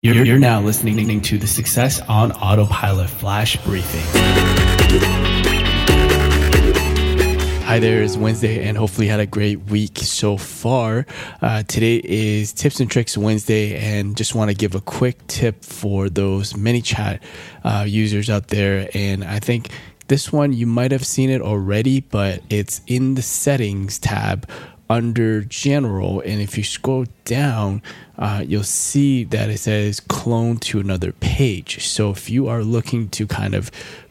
You're, you're now listening to the Success on Autopilot Flash Briefing. Hi there, it's Wednesday, and hopefully had a great week so far. Uh, today is Tips and Tricks Wednesday, and just want to give a quick tip for those ManyChat uh, users out there. And I think this one you might have seen it already, but it's in the Settings tab under general and if you scroll down uh, you'll see that it says clone to another page. So if you are looking to kind of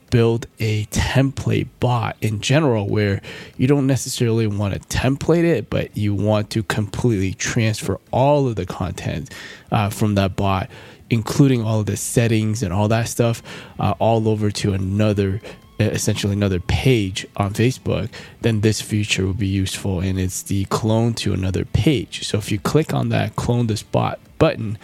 build a template bot in general where you don't necessarily want to template it but you want to completely transfer all of the content uh, from that bot including all of the settings and all that stuff uh, all over to another essentially another page on Facebook, then this feature will be useful and it's the clone to another page. So if you click on that clone this bot button,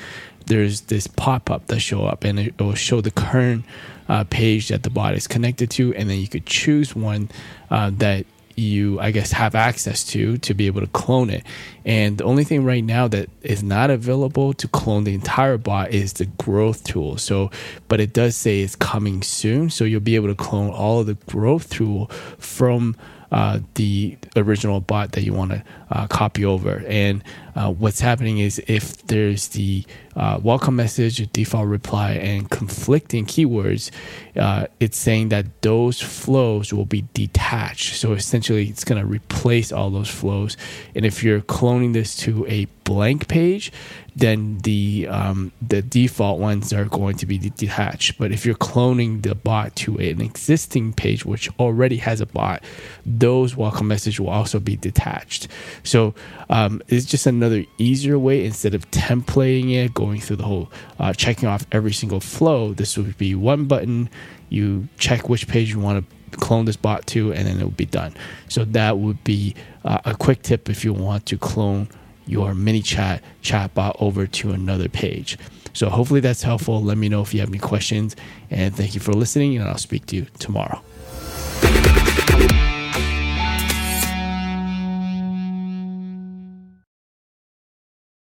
there's this pop up that show up and it, will show the current uh, page that the bot is connected to, and then you could choose one uh, that you i guess have access to to be able to clone it. And the only thing right now that is not available to clone the entire bot is the growth tool. So but it does say it's coming soon so you'll be able to clone all of the growth tool from uh, the original bot that you want to uh, copy over. And uh, what's happening is if there's the uh, welcome message, default reply, and conflicting keywords, uh, it's saying that those flows will be detached. So essentially, it's going to replace all those flows. And if you're cloning this to a blank page, then the um, the default ones are going to be detached. But if you're cloning the bot to an existing page which already has a bot, those welcome message will also be detached. So um, it's just another easier way instead of templating it, going through the whole uh, checking off every single flow. This would be one button. You check which page you want to clone this bot to, and then it will be done. So that would be uh, a quick tip if you want to clone your ManyChat chat chatbot over to another page. So hopefully that's helpful. Let me know if you have any questions. And thank you for listening, and I'll speak to you tomorrow.